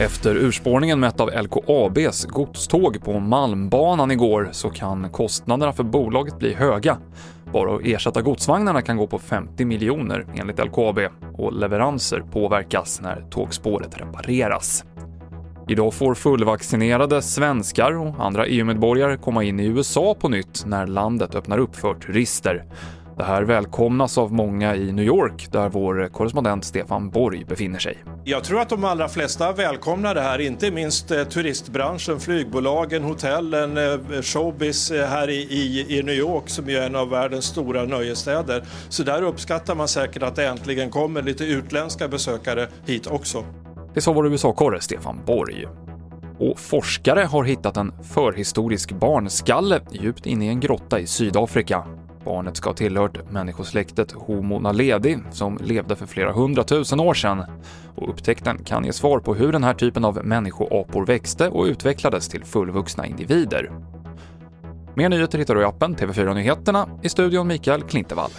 Efter urspårningen med ett av LKABs godståg på Malmbanan igår så kan kostnaderna för bolaget bli höga. Bara att ersätta godsvagnarna kan gå på 50 miljoner enligt LKAB och leveranser påverkas när tågspåret repareras. Idag får fullvaccinerade svenskar och andra EU-medborgare komma in i USA på nytt när landet öppnar upp för turister. Det här välkomnas av många i New York där vår korrespondent Stefan Borg befinner sig. Jag tror att de allra flesta välkomnar det här, inte minst eh, turistbranschen, flygbolagen, hotellen, eh, showbiz eh, här i, i, i New York som är en av världens stora nöjesstäder. Så där uppskattar man säkert att det äntligen kommer lite utländska besökare hit också. Det sa vår USA-korre Stefan Borg. Och forskare har hittat en förhistorisk barnskalle djupt inne i en grotta i Sydafrika. Barnet ska ha tillhört människosläktet Homo naledi som levde för flera hundratusen år sedan. Och upptäckten kan ge svar på hur den här typen av människoapor växte och utvecklades till fullvuxna individer. Mer nyheter hittar du i appen TV4 Nyheterna, i studion Mikael Klintevall.